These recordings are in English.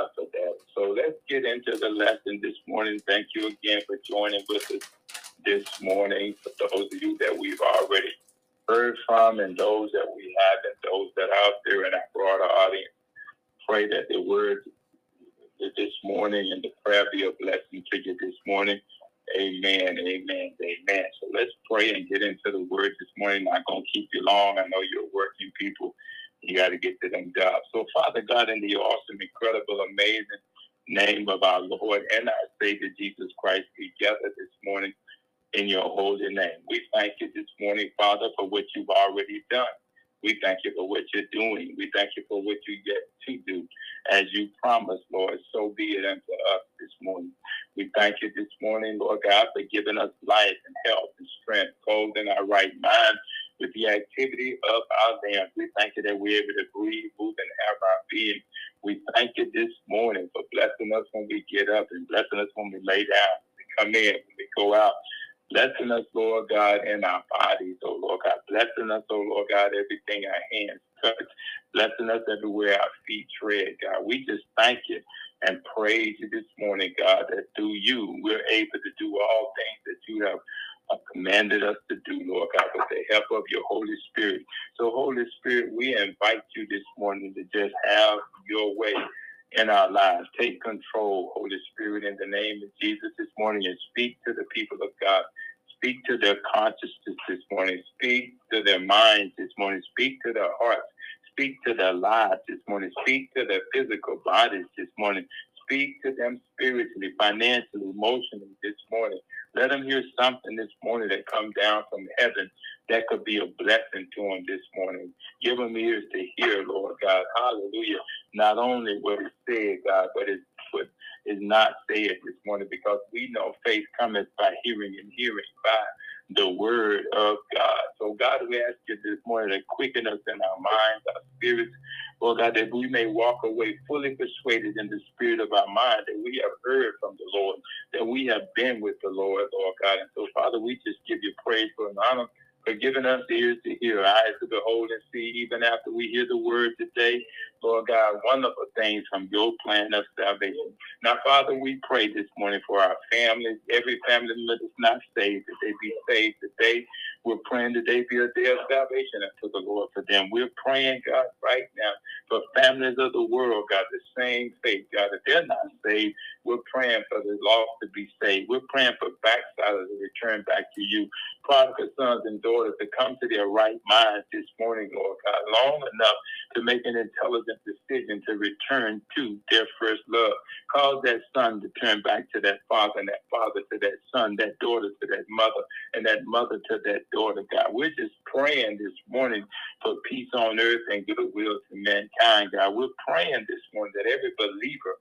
God for that. So let's get into the lesson this morning. Thank you again for joining with us this morning. For those of you that we've already heard from and those that we haven't, those that are out there in our broader audience, pray that the word this morning and the prayer be a blessing to you this morning. Amen, amen, amen. So let's pray and get into the word this morning. Not going to keep you long. I know you're working people. You got to get to them jobs. So, Father God, in the awesome, incredible, amazing name of our Lord and our Savior Jesus Christ, together this morning in your holy name. We thank you this morning, Father, for what you've already done. We thank you for what you're doing. We thank you for what you yet to do. As you promised, Lord, so be it unto us this morning. We thank you this morning, Lord God, for giving us life and health and strength, clothing our right mind with the activity of our limbs. We thank you that we're able to breathe, move, and have our being. We thank you this morning for blessing us when we get up and blessing us when we lay down, we come in, when we go out. Blessing us, Lord God, in our bodies, oh Lord God. Blessing us, oh Lord God, everything our hands touch. Blessing us everywhere our feet tread, God. We just thank you and praise you this morning, God, that through you we're able to do all things that you have uh, commanded us to do, Lord God, with the help of your Holy Spirit. So, Holy Spirit, we invite you this morning to just have your way in our lives. Take control, Holy Spirit, in the name of Jesus this morning and speak to the people of God. Speak to their consciousness this morning. Speak to their minds this morning. Speak to their hearts. Speak to their lives this morning. Speak to their physical bodies this morning. Speak to them spiritually, financially, emotionally this morning. Let them hear something this morning that come down from heaven that could be a blessing to them this morning. Give them ears to hear, Lord God. Hallelujah. Not only what is said, God, but it's what is not said this morning because we know faith cometh by hearing and hearing by the word of God. So, God, we ask you this morning to quicken us in our minds, our spirits, Lord God, that we may walk away fully persuaded in the spirit of our mind that we have heard from the Lord, that we have been with the Lord, Lord God. And so, Father, we just give you praise for an honor for giving us ears to hear, eyes to behold and see, even after we hear the word today. Lord God, wonderful things from your plan of salvation. Now, Father, we pray this morning for our families, every family member that's not saved, that they be saved today. We're praying today be a day of salvation unto the Lord for them. We're praying, God, right now for families of the world, God, the same faith, God, if they're not saved, we're praying for the lost to be saved. We're praying for backsliders to return back to you. Prodigal sons and daughters to come to their right minds this morning, Lord God, long enough to make an intelligent decision to return to their first love. Cause that son to turn back to that father, and that father to that son, that daughter to that mother, and that mother to that daughter, God. We're just praying this morning for peace on earth and goodwill to mankind, God. We're praying this morning that every believer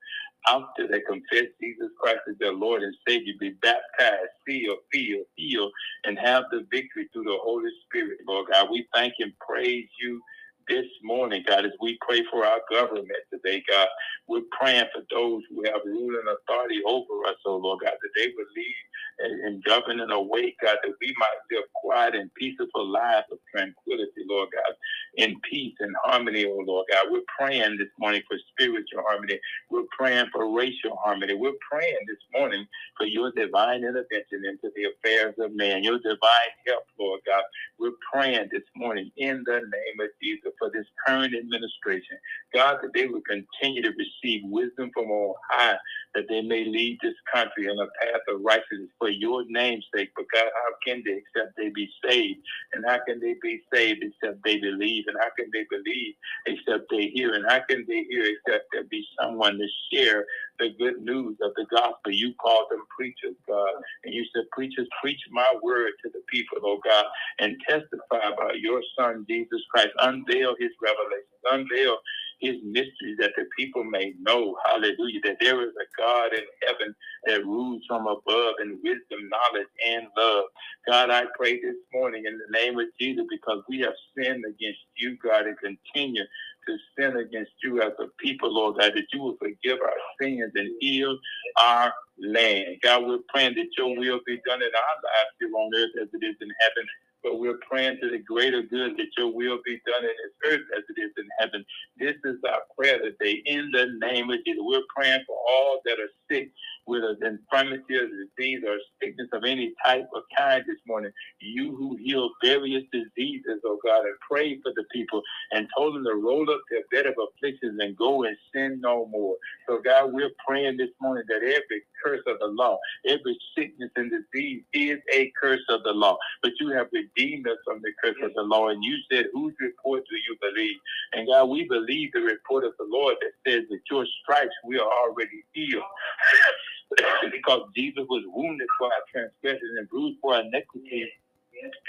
out they confess Jesus Christ as their Lord and Savior be baptized, seal, feel, heal, and have the victory through the Holy Spirit, Lord God. We thank and praise you this morning, God, as we pray for our government today, God. We're praying for those who have ruling authority over us, oh Lord God, that they will lead and, and govern in a way, God, that we might live quiet and peaceful lives of tranquility, Lord God, in peace and harmony, oh Lord God. We're praying this morning for spiritual harmony. We're praying for racial harmony. We're praying this morning for your divine intervention into the affairs of man, your divine help, Lord God. We're praying this morning in the name of Jesus for this current administration. God, that they will continue to receive wisdom from on high, that they may lead this country in a path of righteousness for for your name's sake. But God, how can they except they be saved? And how can they be saved except they believe? And how can they believe except they hear? And how can they hear except there be someone to share the good news of the gospel? You call them preachers, God. And you said, preachers, preach my word to the people, oh God, and testify about your son, Jesus Christ. Unveil his revelations. Unveil his mysteries that the people may know, hallelujah, that there is a God in heaven that rules from above in wisdom, knowledge, and love. God, I pray this morning in the name of Jesus because we have sinned against you, God, and continue to sin against you as a people, Lord God, that you will forgive our sins and heal our land. God, we're praying that your will be done in our lives here on earth as it is in heaven but we're praying to the greater good that your will be done in this earth as it is in heaven. This is our prayer today in the name of Jesus. We're praying for all that are sick with an infirmity or disease or sickness of any type or kind this morning. You who heal various diseases, oh God, and pray for the people and told them to roll up their bed of afflictions and go and sin no more. So God, we're praying this morning that every curse of the law, every sickness and disease is a curse of the law. But you have redeemed us from the curse of the law. And you said, whose report do you believe? And God, we believe the report of the Lord that says that your stripes we are already healed. because Jesus was wounded for our transgressions and bruised for our iniquities.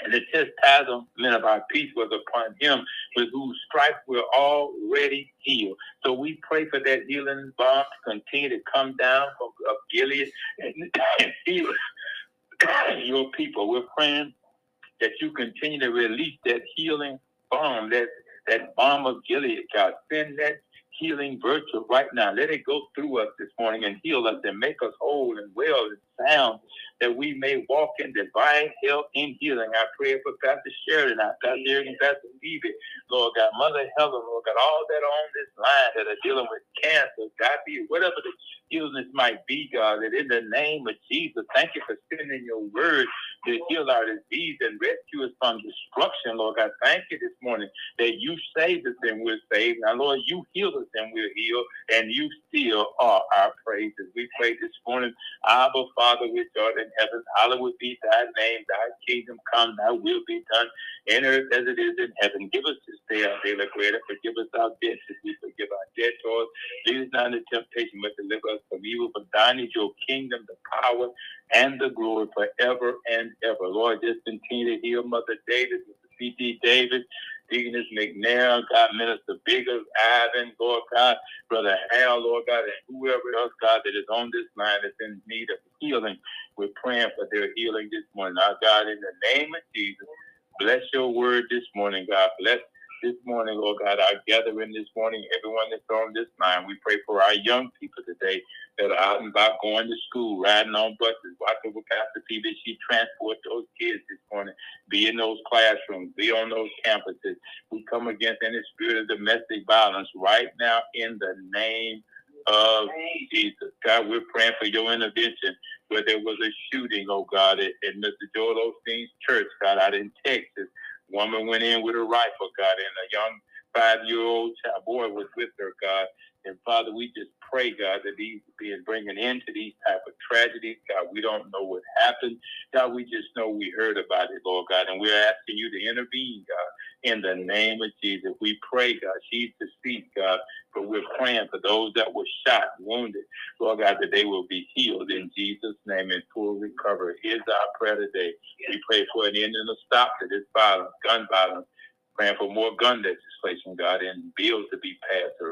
And the chastisement of our peace was upon him, with whose stripes we're already healed. So we pray for that healing balm to continue to come down from of Gilead and, and heal your people. We're praying that you continue to release that healing balm, that that balm of Gilead, God. Send that healing virtue right now. Let it go through us this morning and heal us and make us whole and well and sound that we may walk in divine health and healing. I pray for Pastor Sheridan, our Pastor Sheridan, Pastor Phoebe, Lord God, Mother Helen, Lord God, all that are on this line that are dealing with cancer, diabetes, whatever the illness might be, God, that in the name of Jesus, thank you for sending your word to heal our disease and rescue us from destruction, Lord God. Thank you this morning that you saved us and we're saved. Now, Lord, you healed us and we're healed, and you still are our praises. We pray this morning, Abba, Father, which art in heaven, hallowed be thy name, thy kingdom come, thy will be done in earth as it is in heaven. Give us this day our daily bread and forgive us our debts as we forgive our debtors. Lead us not into temptation, but deliver us from evil. For thine is your kingdom, the power, and the glory forever and ever. Lord, just continue to heal Mother David, Mr. P.T. David, Deaconess McNair, God, Minister Bigger, Ivan, Lord God, Brother Hal, Lord God, and whoever else, God, that is on this line that's in need of healing. We're praying for their healing this morning. Our God, in the name of Jesus, bless your word this morning, God. Bless this morning, Lord God, our gathering this morning, everyone that's on this line. We pray for our young people today that are out and about going to school, riding on buses. Watch over Pastor P that she transport those kids this morning, be in those classrooms, be on those campuses. We come against any spirit of domestic violence right now in the name of Jesus. God, we're praying for your intervention where there was a shooting, oh God, at, at Mr. Joel Osteen's church, God, out in Texas. Woman went in with a rifle, God, and a young five-year-old child boy was with her, God. And Father, we just pray, God, that these be bringing into these type of tragedies. God, we don't know what happened. God, we just know we heard about it, Lord God, and we're asking you to intervene, God, in the name of Jesus. We pray, God, she's deceased, God, but we're praying for those that were shot, wounded, Lord God, that they will be healed in Jesus' name and full recovery. Is our prayer today. We pray for an end and a stop to this violence, gun violence praying for more gun legislation, God, and bills to be passed to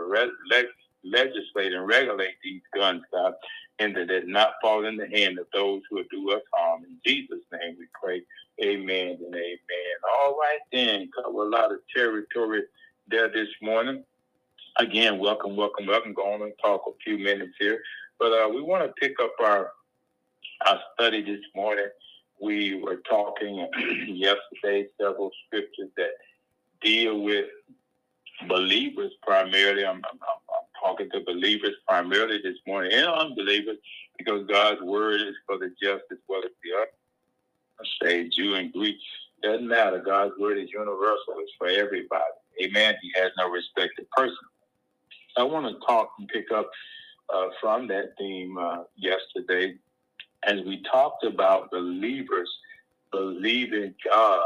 legislate and regulate these guns, God, and that it not fall in the hand of those who will do us harm. In Jesus' name we pray. Amen and amen. All right, then, cover a lot of territory there this morning. Again, welcome, welcome, welcome. Go on and talk a few minutes here. But uh, we want to pick up our our study this morning. We were talking yesterday several scriptures that deal with believers primarily. I'm, I'm, I'm, talking to believers primarily this morning and unbelievers because God's word is for the just as well as the other. I say Jew and Greek. Doesn't matter. God's word is universal. It's for everybody. Amen. He has no respect respected person. I want to talk and pick up uh, from that theme uh, yesterday as we talked about believers believing God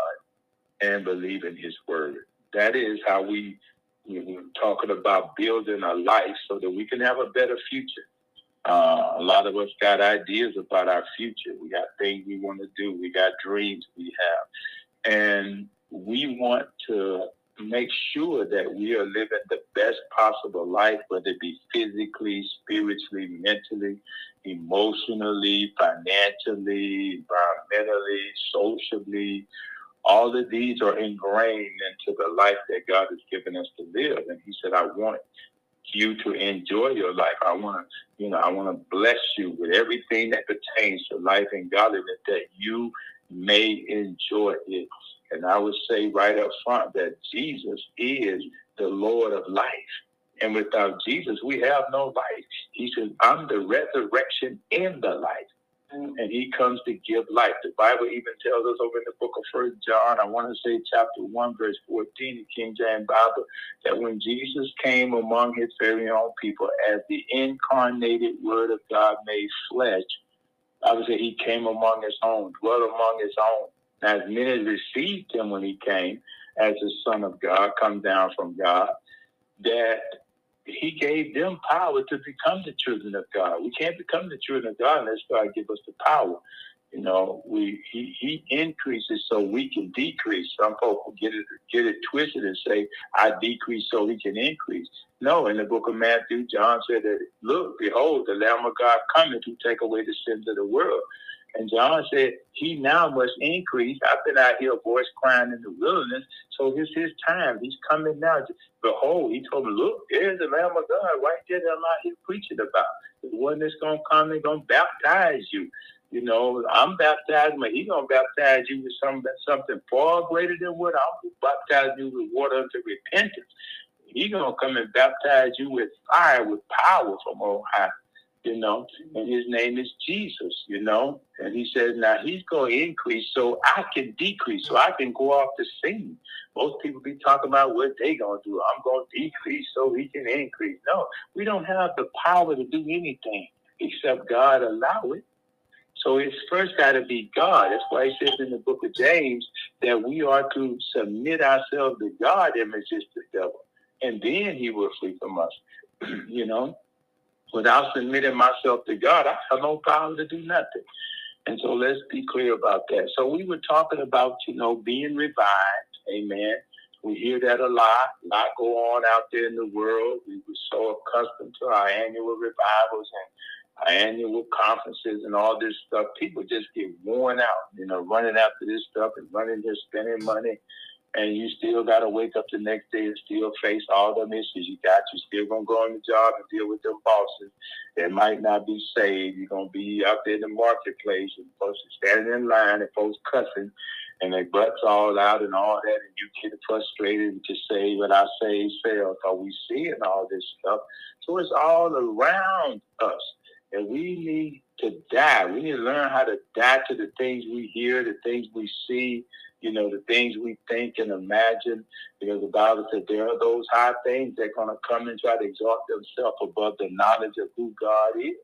and believing His Word. That is how we we're talking about building a life so that we can have a better future. Uh, a lot of us got ideas about our future. We got things we want to do. We got dreams we have. And we want to make sure that we are living the best possible life, whether it be physically, spiritually, mentally, emotionally, financially, environmentally, socially. All of these are ingrained into the life that God has given us to live. And He said, I want you to enjoy your life. I want to, you know, I want to bless you with everything that pertains to life and godliness that you may enjoy it. And I would say right up front that Jesus is the Lord of life. And without Jesus, we have no life. He says, I'm the resurrection and the life. And he comes to give life. The Bible even tells us over in the book of First John, I want to say chapter 1, verse 14, the King James Bible, that when Jesus came among his very own people as the incarnated word of God made flesh, I would say he came among his own, dwelt among his own as many received him when he came as the Son of God, come down from God, that he gave them power to become the children of God. We can't become the children of God unless God give us the power. You know, we he, he increases so we can decrease. Some folks get it get it twisted and say, I decrease so he can increase. No, in the book of Matthew, John said that, look, behold, the Lamb of God coming to take away the sins of the world. And John said, He now must increase. After I hear a voice crying in the wilderness. So it's his time. He's coming now. Behold, he told me, Look, there's the Lamb of God right there that I'm out here preaching about. The one that's gonna come and gonna baptize you. You know, I'm baptized, but he's gonna baptize you with some something far greater than what I'm baptize you with water unto repentance. He's gonna come and baptize you with fire, with power from on high you know, and his name is Jesus, you know. And he says, now he's going to increase so I can decrease, so I can go off the scene. Most people be talking about what they going to do. I'm going to decrease so he can increase. No, we don't have the power to do anything except God allow it. So it's first got to be God. That's why he says in the book of James that we are to submit ourselves to God and resist the devil. And then he will flee from us, you know without submitting myself to God, I have no power to do nothing. And so let's be clear about that. So we were talking about, you know, being revived. Amen. We hear that a lot, a lot go on out there in the world. We were so accustomed to our annual revivals and our annual conferences and all this stuff. People just get worn out, you know, running after this stuff and running here, spending money and you still got to wake up the next day and still face all the issues you got. You still gonna go on the job and deal with them bosses that might not be saved. You're gonna be out there in the marketplace and folks are standing in line and folks cussing and their butts all out and all that, and you get frustrated and to say what I say fail. So we seeing all this stuff. So it's all around us. And we need to die. We need to learn how to die to the things we hear, the things we see, you know, the things we think and imagine, because the Bible said there are those high things that are going to come and try to exalt themselves above the knowledge of who God is.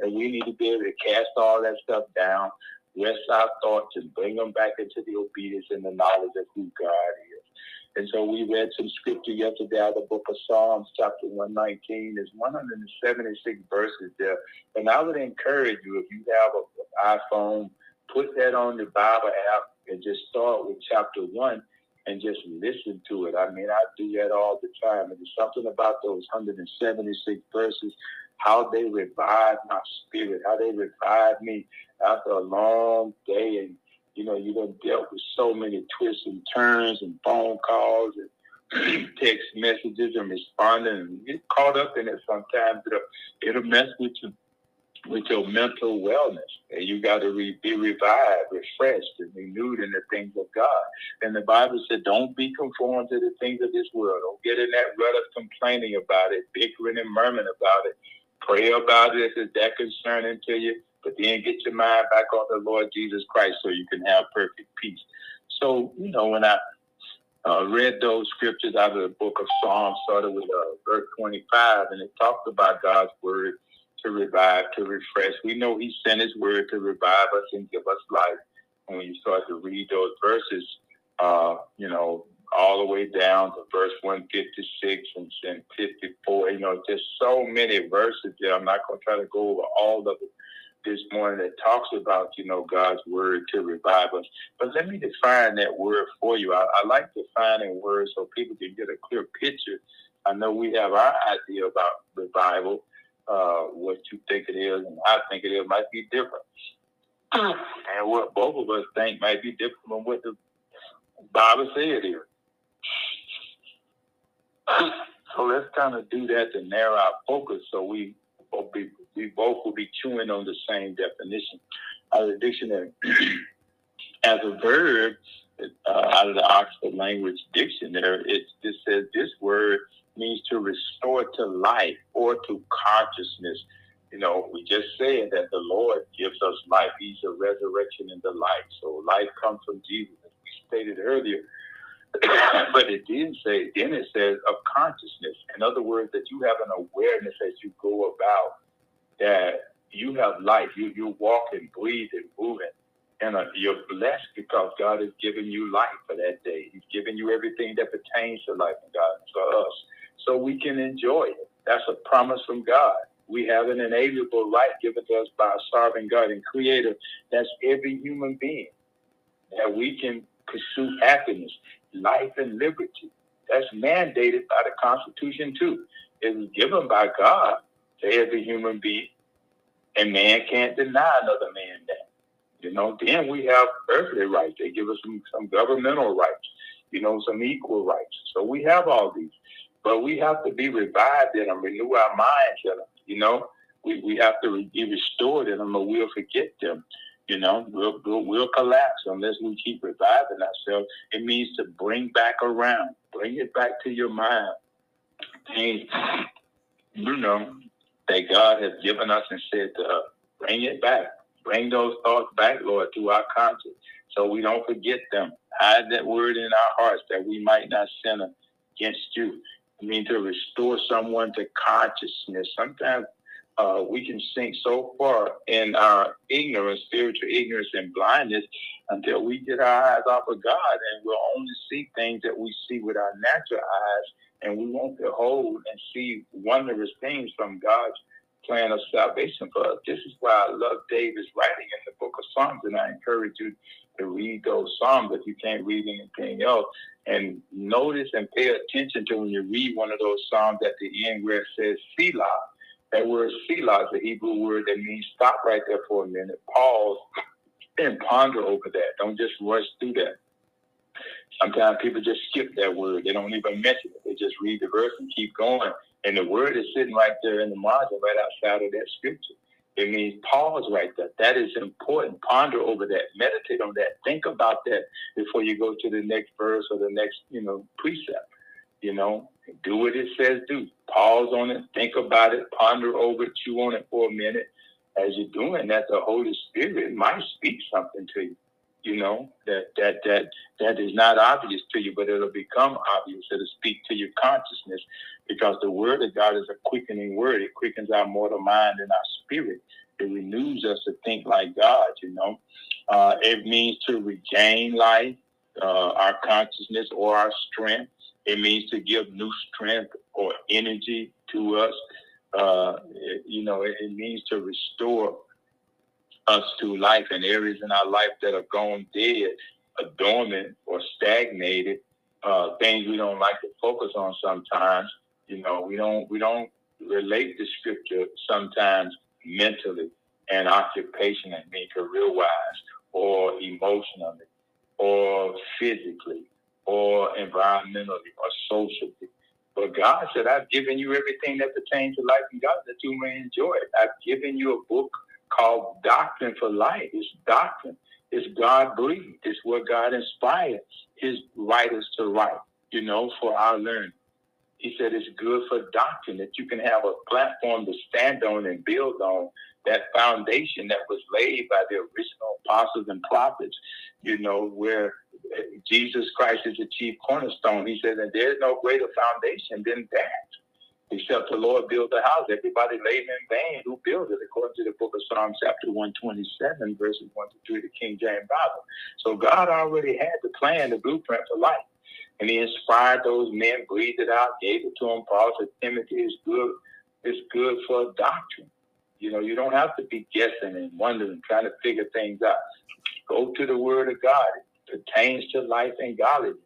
And we need to be able to cast all that stuff down, rest our thoughts, and bring them back into the obedience and the knowledge of who God is. And so we read some scripture yesterday out of the book of Psalms, chapter 119. There's 176 verses there. And I would encourage you, if you have an iPhone, put that on the Bible app and just start with chapter one and just listen to it. I mean, I do that all the time. And there's something about those 176 verses, how they revive my spirit, how they revive me after a long day. And, you know, you done dealt with so many twists and turns and phone calls and text messages and responding and get caught up in it sometimes. It'll, it'll mess with you with your mental wellness. And you got to re- be revived, refreshed, and renewed in the things of God. And the Bible said, don't be conformed to the things of this world. Don't get in that rut of complaining about it, bickering and murmuring about it. Pray about it if it's that concerning to you, but then get your mind back on the Lord Jesus Christ so you can have perfect peace. So, you know, when I uh, read those scriptures out of the book of Psalms, started with uh, verse 25, and it talked about God's word to revive, to refresh. We know He sent His word to revive us and give us life. And when you start to read those verses, uh, you know, all the way down to verse 156 and, and 54, you know, just so many verses there. I'm not going to try to go over all of it this morning that talks about, you know, God's word to revive us. But let me define that word for you. I, I like defining words so people can get a clear picture. I know we have our idea about revival, uh, what you think it is and I think it is might be different. and what both of us think might be different from what the Bible said here. So let's kind of do that to narrow our focus so we will be, we both will be chewing on the same definition. Out of the dictionary, as a verb, uh, out of the Oxford Language Dictionary, it just says this word means to restore to life or to consciousness. You know, we just said that the Lord gives us life. He's a resurrection and the life. So life comes from Jesus, as we stated earlier. but it didn't say, then it says of consciousness. In other words, that you have an awareness as you go about that you have life. You you walk and breathe and moving. And uh, you're blessed because God has given you life for that day. He's given you everything that pertains to life and God for us. So we can enjoy it. That's a promise from God. We have an inalienable right given to us by a sovereign God and creator. That's every human being. That we can pursue happiness, life, and liberty. That's mandated by the Constitution, too. It was given by God to every human being, and man can't deny another man that. You know, then we have earthly rights. They give us some, some governmental rights, you know, some equal rights. So we have all these. But we have to be revived in them, renew our minds in them, you know. We, we have to be restored in them or we'll forget them. You know, we'll, we'll, we'll collapse unless we keep reviving ourselves. It means to bring back around, bring it back to your mind. And, you know, that God has given us and said to us, bring it back. Bring those thoughts back, Lord, to our conscience so we don't forget them. Hide that word in our hearts that we might not sin against you. I mean, to restore someone to consciousness. Sometimes uh, we can sink so far in our ignorance, spiritual ignorance and blindness until we get our eyes off of God and we'll only see things that we see with our natural eyes and we won't behold and see wondrous things from God's plan of salvation for us. This is why I love David's writing in the book of Psalms and I encourage you to read those Psalms if you can't read anything else. And notice and pay attention to when you read one of those Psalms at the end where it says Selah that word selah is a Hebrew word that means stop right there for a minute, pause, and ponder over that. Don't just rush through that. Sometimes people just skip that word. They don't even mention it. They just read the verse and keep going. And the word is sitting right there in the margin, right outside of that scripture. It means pause right there. That is important. Ponder over that. Meditate on that. Think about that before you go to the next verse or the next, you know, precept. You know, do what it says do. Pause on it, think about it, ponder over it, chew on it for a minute. As you're doing that, the Holy Spirit might speak something to you. You know that that that that is not obvious to you, but it'll become obvious. It'll speak to your consciousness because the Word of God is a quickening Word. It quickens our mortal mind and our spirit. It renews us to think like God. You know, uh, it means to regain life, uh, our consciousness or our strength. It means to give new strength or energy to us. Uh, it, you know, it, it, means to restore us to life in areas in our life that are gone dead, or dormant, or stagnated. Uh, things we don't like to focus on sometimes. You know, we don't we don't relate the scripture sometimes mentally and occupation and being career wise or emotionally or physically or environmentally or socially. But God said, I've given you everything that pertains to life and God that you may enjoy it. I've given you a book called Doctrine for Life. It's doctrine. It's God breathed. It's what God inspired his writers to write, you know, for our learning. He said it's good for doctrine that you can have a platform to stand on and build on that foundation that was laid by the original apostles and prophets, you know, where Jesus Christ is the chief cornerstone. He said, and there's no greater foundation than that. Except the Lord build the house, everybody labor in vain who build it, according to the book of Psalms, chapter 127, verses 1 to 3, the King James Bible. So God already had the plan, the blueprint for life. And he inspired those men, breathed it out, gave it to them. Paul said, Timothy is good, it's good for doctrine. You know, you don't have to be guessing and wondering, trying to figure things out. Go to the Word of God. It pertains to life and godliness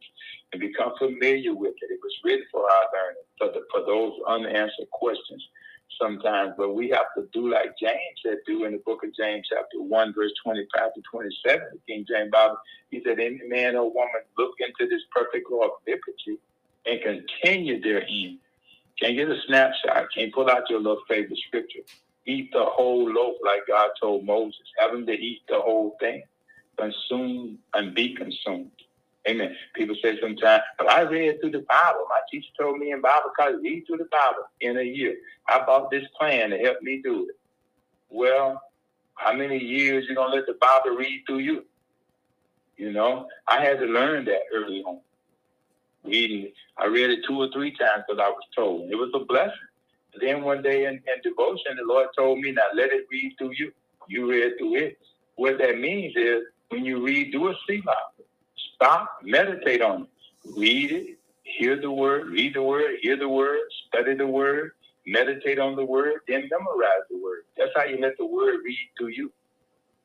and become familiar with it. It was written for our learning, for, the, for those unanswered questions sometimes. But we have to do like James said, do in the book of James, chapter 1, verse 25 to 27, the King James Bible. He said, Any man or woman look into this perfect law of liberty and continue therein. Can't get a snapshot. Can't pull out your little favorite scripture. Eat the whole loaf like God told Moses. Have them to eat the whole thing. Consume and be consumed. Amen. People say sometimes, but I read through the Bible. My teacher told me in Bible college, read through the Bible in a year. I bought this plan to help me do it. Well, how many years you gonna let the Bible read through you? You know, I had to learn that early on. Reading. I read it two or three times because I was told. It was a blessing. And then one day in, in devotion, the Lord told me, now let it read through you. You read through it. What that means is when you read, do a selah Stop, meditate on it. Read it, hear the word, read the word, hear the word, study the word, meditate on the word, then memorize the word. That's how you let the word read through you.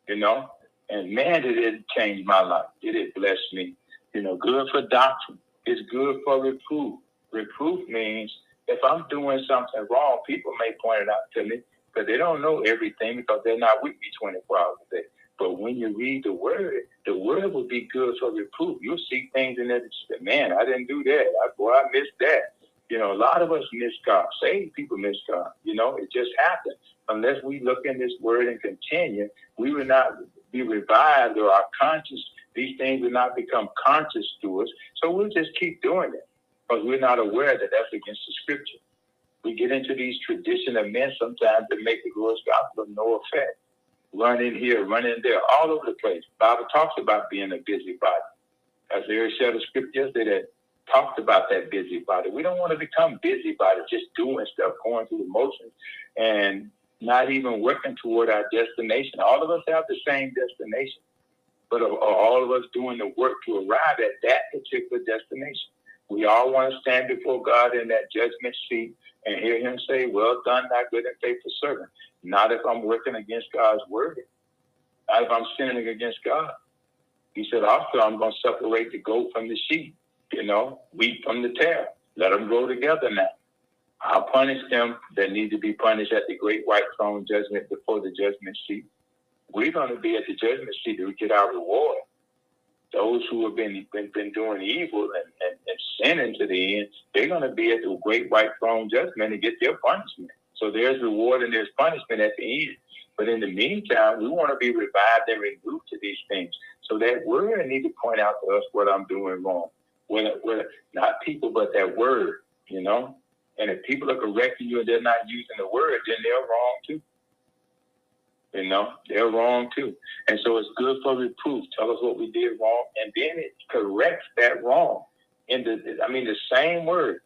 You know? And man, did it change my life. Did it bless me? You know, good for doctrine. It's good for reproof. Reproof means if I'm doing something wrong, people may point it out to me, but they don't know everything because they're not with me 24 hours a day. But when you read the word, the word will be good for reproof. You'll see things in there that you say, man, I didn't do that. I, boy, I missed that. You know, a lot of us miss God. Saved people miss God. You know, it just happens. Unless we look in this word and continue, we will not be revived or our conscience, these things will not become conscious to us. So we'll just keep doing it because we're not aware that that's against the scripture. We get into these tradition of men sometimes that make the Lord's gospel of no effect running here, running there, all over the place. Bible talks about being a busybody. As Larry shared a script yesterday that talked about that busybody. We don't want to become busybody, just doing stuff, going through the motions, and not even working toward our destination. All of us have the same destination, but are all of us doing the work to arrive at that particular destination? We all want to stand before God in that judgment seat and hear Him say, "Well done, thy good and faithful servant." Not if I'm working against God's word. Not if I'm sinning against God. He said, also, I'm going to separate the goat from the sheep, you know, wheat from the tare. Let them grow together now. I'll punish them that need to be punished at the great white throne judgment before the judgment seat. We're going to be at the judgment seat to get our reward. Those who have been been, been doing evil and, and, and sinning to the end, they're going to be at the great white throne judgment and get their punishment. So there's reward and there's punishment at the end. But in the meantime, we want to be revived and renewed to these things. So that word need to point out to us what I'm doing wrong. When, when not people, but that word, you know. And if people are correcting you and they're not using the word, then they're wrong too. You know, they're wrong too. And so it's good for reproof. Tell us what we did wrong, and then it corrects that wrong. In the, I mean, the same word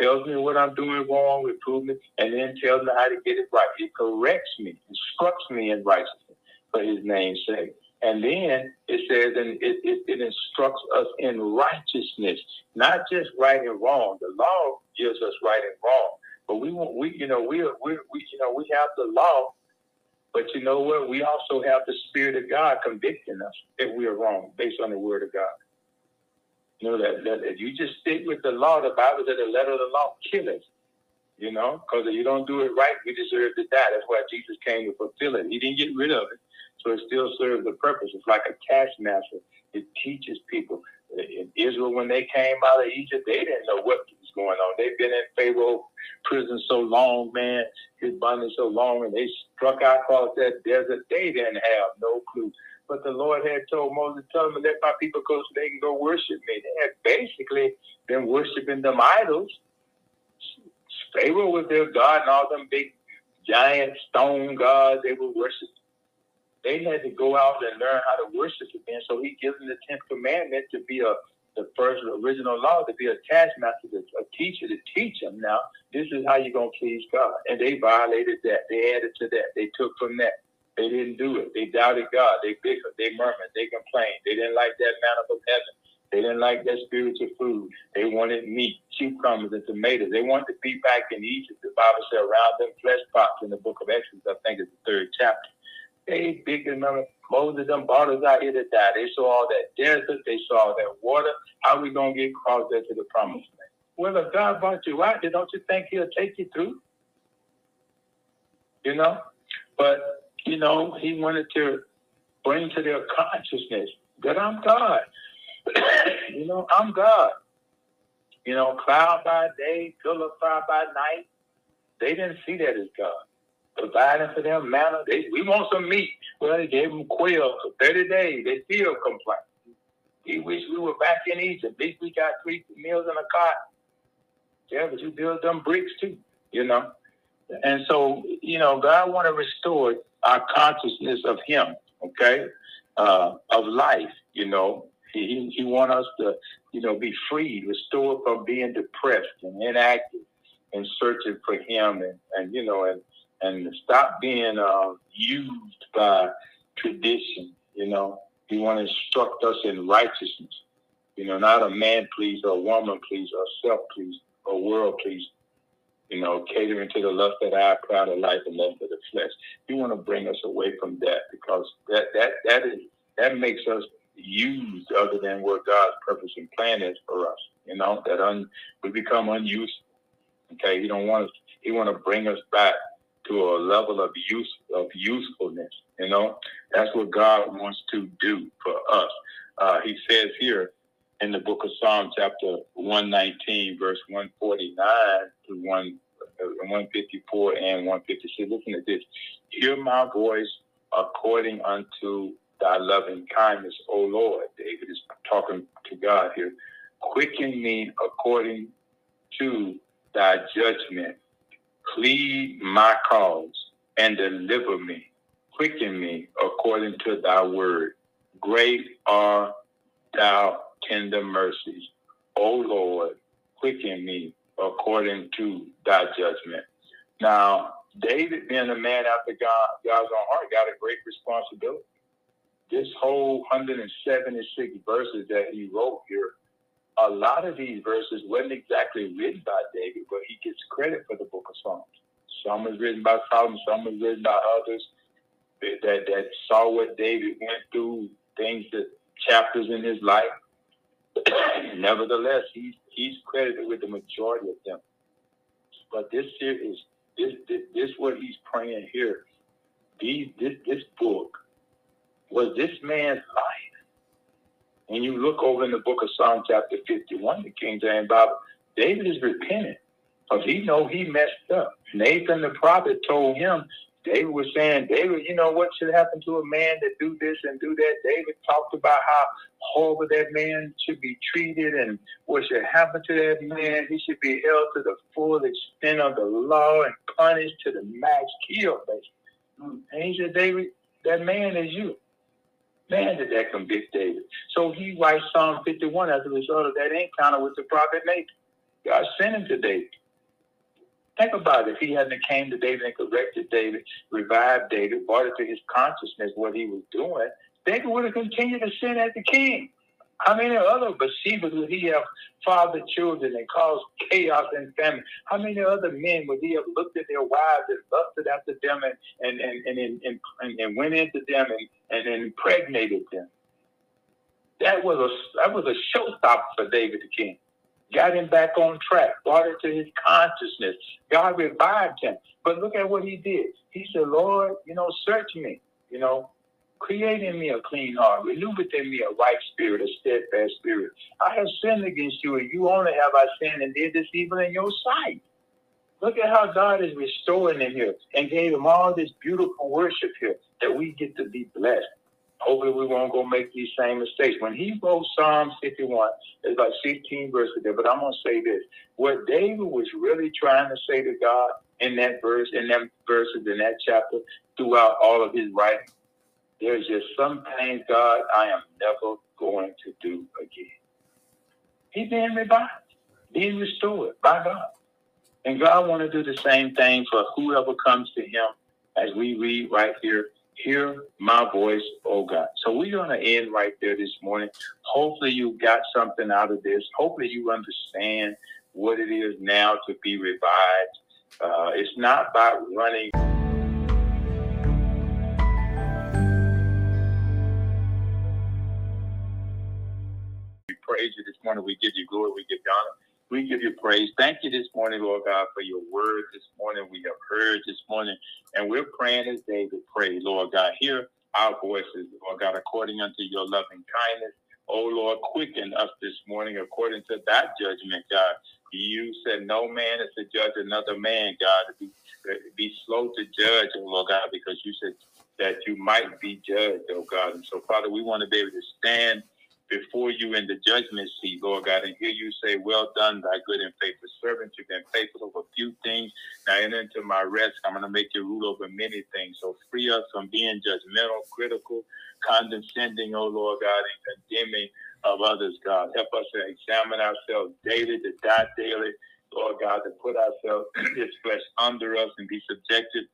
tells me what I'm doing wrong, reproves me, and then tells me how to get it right. It corrects me, instructs me in righteousness for his name's sake. And then it says, and it, it, it, instructs us in righteousness, not just right and wrong. The law gives us right and wrong, but we want, we, you know, we, we, we, you know, we have the law, but you know what? We also have the Spirit of God convicting us that we are wrong based on the Word of God. You know, that, that if you just stick with the law, the Bible said the letter of the law kill us. You know, because if you don't do it right, we deserve to die. That's why Jesus came to fulfill it. He didn't get rid of it. So it still serves the purpose. It's like a taskmaster. It teaches people. In Israel, when they came out of Egypt, they didn't know what was going on. They've been in Pharaoh prison so long, man, his bondage so long, and they struck out across that desert. They didn't have no clue. But the Lord had told Moses, tell them let my people go so they can go worship me. They had basically been worshiping them idols. Pharaoh was their God and all them big giant stone gods they were worshiping. They had to go out and learn how to worship again. So he gives them the tenth commandment to be a the first original law to be a taskmaster, to a teacher to teach them. Now, this is how you're going to please God. And they violated that. They added to that. They took from that. They didn't do it. They doubted God. They bickered. They murmured. They complained. They didn't like that manna from heaven. They didn't like that spiritual food. They wanted meat, cucumbers, and tomatoes. They wanted to be back in Egypt. The Bible said around them flesh pots in the book of Exodus. I think it's the third chapter. They big remember Moses them brought out here to die. They saw all that desert. They saw all that water. How we gonna get across there to the promised land? Well, if God brought you out there, don't you think He'll take you through? You know, but you know He wanted to bring to their consciousness that I'm God. you know, I'm God. You know, cloud by day, pillar fire by night. They didn't see that as God. Providing for them manna. They, we want some meat. Well, they gave them quail for 30 days. They still complain. He wish we were back in Egypt. At least we got three meals in a cot. Yeah, but you build them bricks too, you know. And so, you know, God want to restore our consciousness of Him, okay, uh, of life, you know, he, he want us to, you know, be free, restored from being depressed and inactive and searching for him and, and you know, and, and stop being uh, used by tradition, you know. He want to instruct us in righteousness, you know, not a man please or a woman please or self please or world please, you know, catering to the lust of the eye, pride of life, and lust of the flesh. He want to bring us away from that because that that that is that makes us used other than what God's purpose and plan is for us. You know, that un, we become unused. Okay, he don't want us. He want to bring us back to a level of use of usefulness. You know, that's what God wants to do for us. Uh, he says here in the book of Psalm, chapter 119, verse 149 to 1, uh, 154 and 156. Listen to this. Hear my voice according unto thy loving kindness, O Lord. David is talking to God here. Quicken me according to thy judgment. Plead my cause and deliver me. Quicken me according to thy word. Great are thou tender mercies. O Lord, quicken me according to thy judgment. Now, David, being a man after God, God's own heart, got a great responsibility this whole 176 verses that he wrote here, a lot of these verses wasn't exactly written by David, but he gets credit for the book of Psalms. Some was written by Solomon, some was written by others that, that saw what David went through, things that chapters in his life. Nevertheless, he's he's credited with the majority of them. But this here is this this, this what he's praying here. These this this book was this man's life. When you look over in the book of Psalm chapter 51, the King James Bible, David is repentant because he know he messed up. Nathan the prophet told him, David was saying, David, you know what should happen to a man that do this and do that? David talked about how horrible that man should be treated and what should happen to that man. He should be held to the full extent of the law and punished to the max kill, basically. And he said, David, that man is you. Man, did that convict David. So he writes Psalm 51 as a result of that encounter with the prophet Nathan. God sent him to David. Think about it. If he hadn't came to David and corrected David, revived David, brought it to his consciousness what he was doing, David would have continued to sin as the king. How many other Bathshebas would he have fathered children and caused chaos and famine? How many other men would he have looked at their wives and lusted after them and and and and, and, went into them and, and, and impregnated them? That was a that was a showstopper for David the king. Got him back on track, brought it to his consciousness. God revived him. But look at what he did. He said, Lord, you know, search me. You know, Create in me a clean heart. Renew within me a right spirit, a steadfast spirit. I have sinned against you, and you only have I sinned and did this evil in your sight. Look at how God is restoring him here and gave him all this beautiful worship here that we get to be blessed. Hopefully, we won't go make these same mistakes. When he wrote Psalm 51, it's like 16 verses there, but I'm going to say this. What David was really trying to say to God in that verse, in them verses, in that chapter, throughout all of his writing, there's just some things, God, I am never going to do again. He's being revived, being restored by God. And God want to do the same thing for whoever comes to him as we read right here, hear my voice, oh God. So we're going to end right there this morning. Hopefully you got something out of this. Hopefully you understand what it is now to be revived. Uh, it's not about running. Praise you this morning. We give you glory. We give you honor. We give you praise. Thank you this morning, Lord God, for your word this morning. We have heard this morning, and we're praying as David prayed, Lord God. Hear our voices, Lord God, according unto your loving kindness. Oh Lord, quicken us this morning according to that judgment, God. You said no man is to judge another man, God. Be, be slow to judge, oh Lord God, because you said that you might be judged, oh God. And so, Father, we want to be able to stand before you in the judgment seat, Lord God, and hear you say, Well done, thy good and faithful servant. You've been faithful over few things. Now enter into my rest. I'm going to make you rule over many things. So free us from being judgmental, critical, condescending, oh Lord God, and condemning of others, God. Help us to examine ourselves daily, to die daily, Lord God, to put ourselves, this flesh under us and be subjected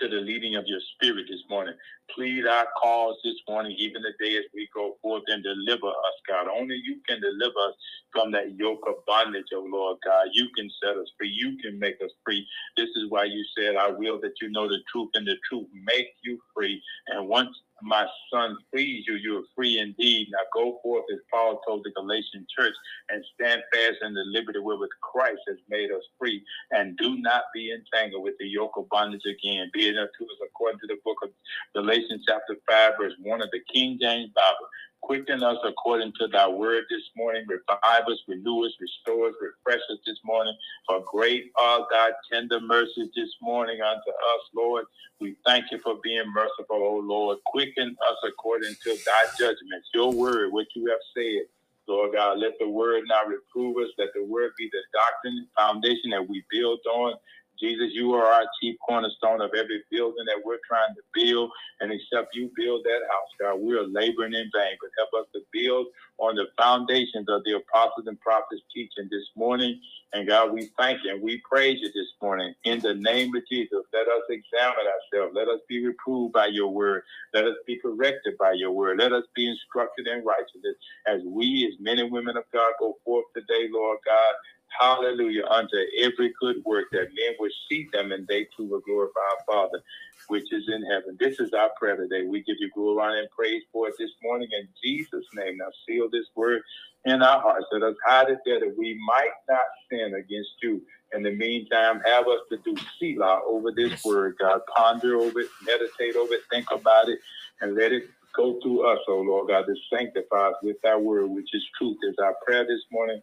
to the leading of your spirit this morning. Plead our cause this morning, even today as we go forth and deliver us, God. Only you can deliver us from that yoke of bondage, oh Lord God. You can set us free. You can make us free. This is why you said, I will that you know the truth and the truth make you free. And once my son frees you, you are free indeed. Now go forth, as Paul told the Galatian church, and stand fast in the liberty wherewith Christ has made us free. And do not be entangled with the yoke of bondage again. Be it unto us according to the book of Galatians, chapter 5, verse 1 of the King James Bible. Quicken us according to thy word this morning. Revive us, renew us, restore us, refresh us this morning. For great are thy tender mercies this morning unto us, Lord. We thank you for being merciful, O Lord. Quicken us according to thy judgments, your word, what you have said. Lord God, let the word not reprove us. Let the word be the doctrine, foundation that we build on. Jesus, you are our chief cornerstone of every building that we're trying to build. And except you build that house, God, we are laboring in vain. But help us to build on the foundations of the apostles and prophets teaching this morning. And God, we thank you and we praise you this morning. In the name of Jesus, let us examine ourselves. Let us be reproved by your word. Let us be corrected by your word. Let us be instructed in righteousness as we, as men and women of God, go forth today, Lord God hallelujah, unto every good work that men will see them and they too will glorify our Father, which is in heaven. This is our prayer today. We give you glory and praise for it this morning in Jesus' name. Now seal this word in our hearts. Let us hide it there that we might not sin against you. In the meantime, have us to do Selah over this word, God. Ponder over it, meditate over it, think about it, and let it go through us, oh Lord God, to sanctify us with that word, which is truth, is our prayer this morning.